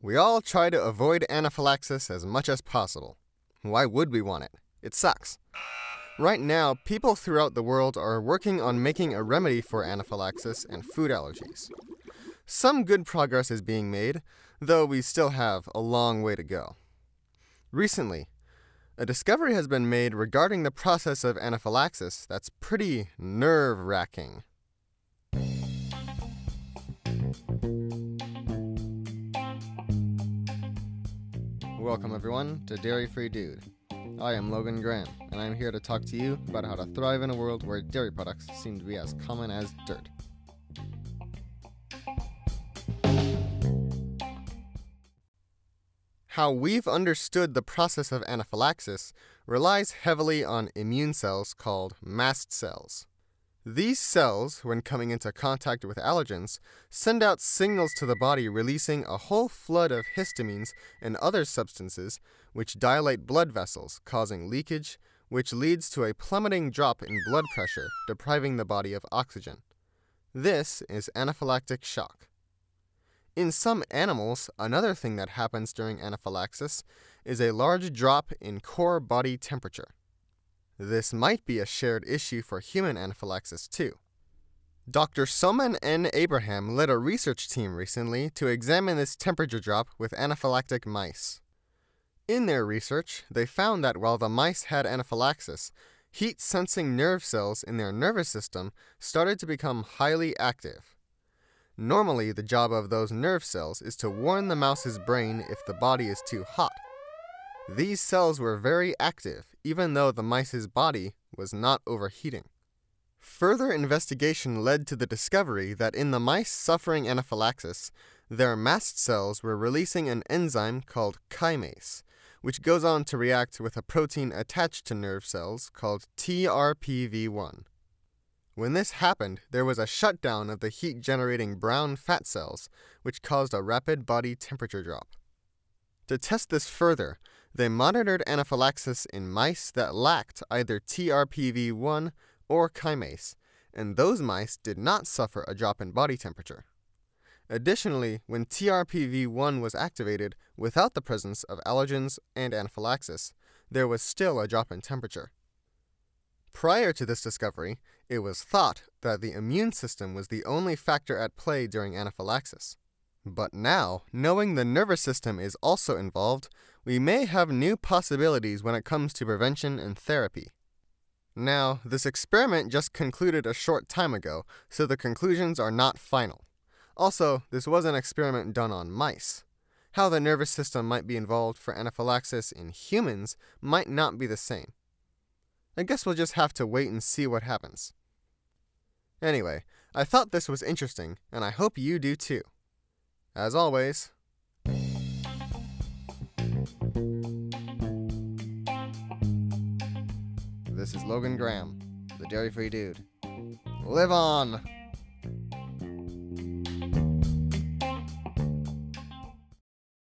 We all try to avoid anaphylaxis as much as possible. Why would we want it? It sucks. Right now, people throughout the world are working on making a remedy for anaphylaxis and food allergies. Some good progress is being made, though we still have a long way to go. Recently, a discovery has been made regarding the process of anaphylaxis that's pretty nerve wracking. Welcome, everyone, to Dairy Free Dude. I am Logan Graham, and I'm here to talk to you about how to thrive in a world where dairy products seem to be as common as dirt. How we've understood the process of anaphylaxis relies heavily on immune cells called mast cells. These cells, when coming into contact with allergens, send out signals to the body releasing a whole flood of histamines and other substances which dilate blood vessels, causing leakage, which leads to a plummeting drop in blood pressure, depriving the body of oxygen. This is anaphylactic shock. In some animals, another thing that happens during anaphylaxis is a large drop in core body temperature. This might be a shared issue for human anaphylaxis too. Dr. Soman N. Abraham led a research team recently to examine this temperature drop with anaphylactic mice. In their research, they found that while the mice had anaphylaxis, heat sensing nerve cells in their nervous system started to become highly active. Normally, the job of those nerve cells is to warn the mouse's brain if the body is too hot. These cells were very active, even though the mice's body was not overheating. Further investigation led to the discovery that in the mice suffering anaphylaxis, their mast cells were releasing an enzyme called chymase, which goes on to react with a protein attached to nerve cells called TRPV1. When this happened, there was a shutdown of the heat generating brown fat cells, which caused a rapid body temperature drop. To test this further, they monitored anaphylaxis in mice that lacked either TRPV1 or chymase, and those mice did not suffer a drop in body temperature. Additionally, when TRPV1 was activated without the presence of allergens and anaphylaxis, there was still a drop in temperature. Prior to this discovery, it was thought that the immune system was the only factor at play during anaphylaxis. But now, knowing the nervous system is also involved, we may have new possibilities when it comes to prevention and therapy. Now, this experiment just concluded a short time ago, so the conclusions are not final. Also, this was an experiment done on mice. How the nervous system might be involved for anaphylaxis in humans might not be the same. I guess we'll just have to wait and see what happens. Anyway, I thought this was interesting, and I hope you do too. As always, this is Logan Graham, the Dairy Free Dude. Live on!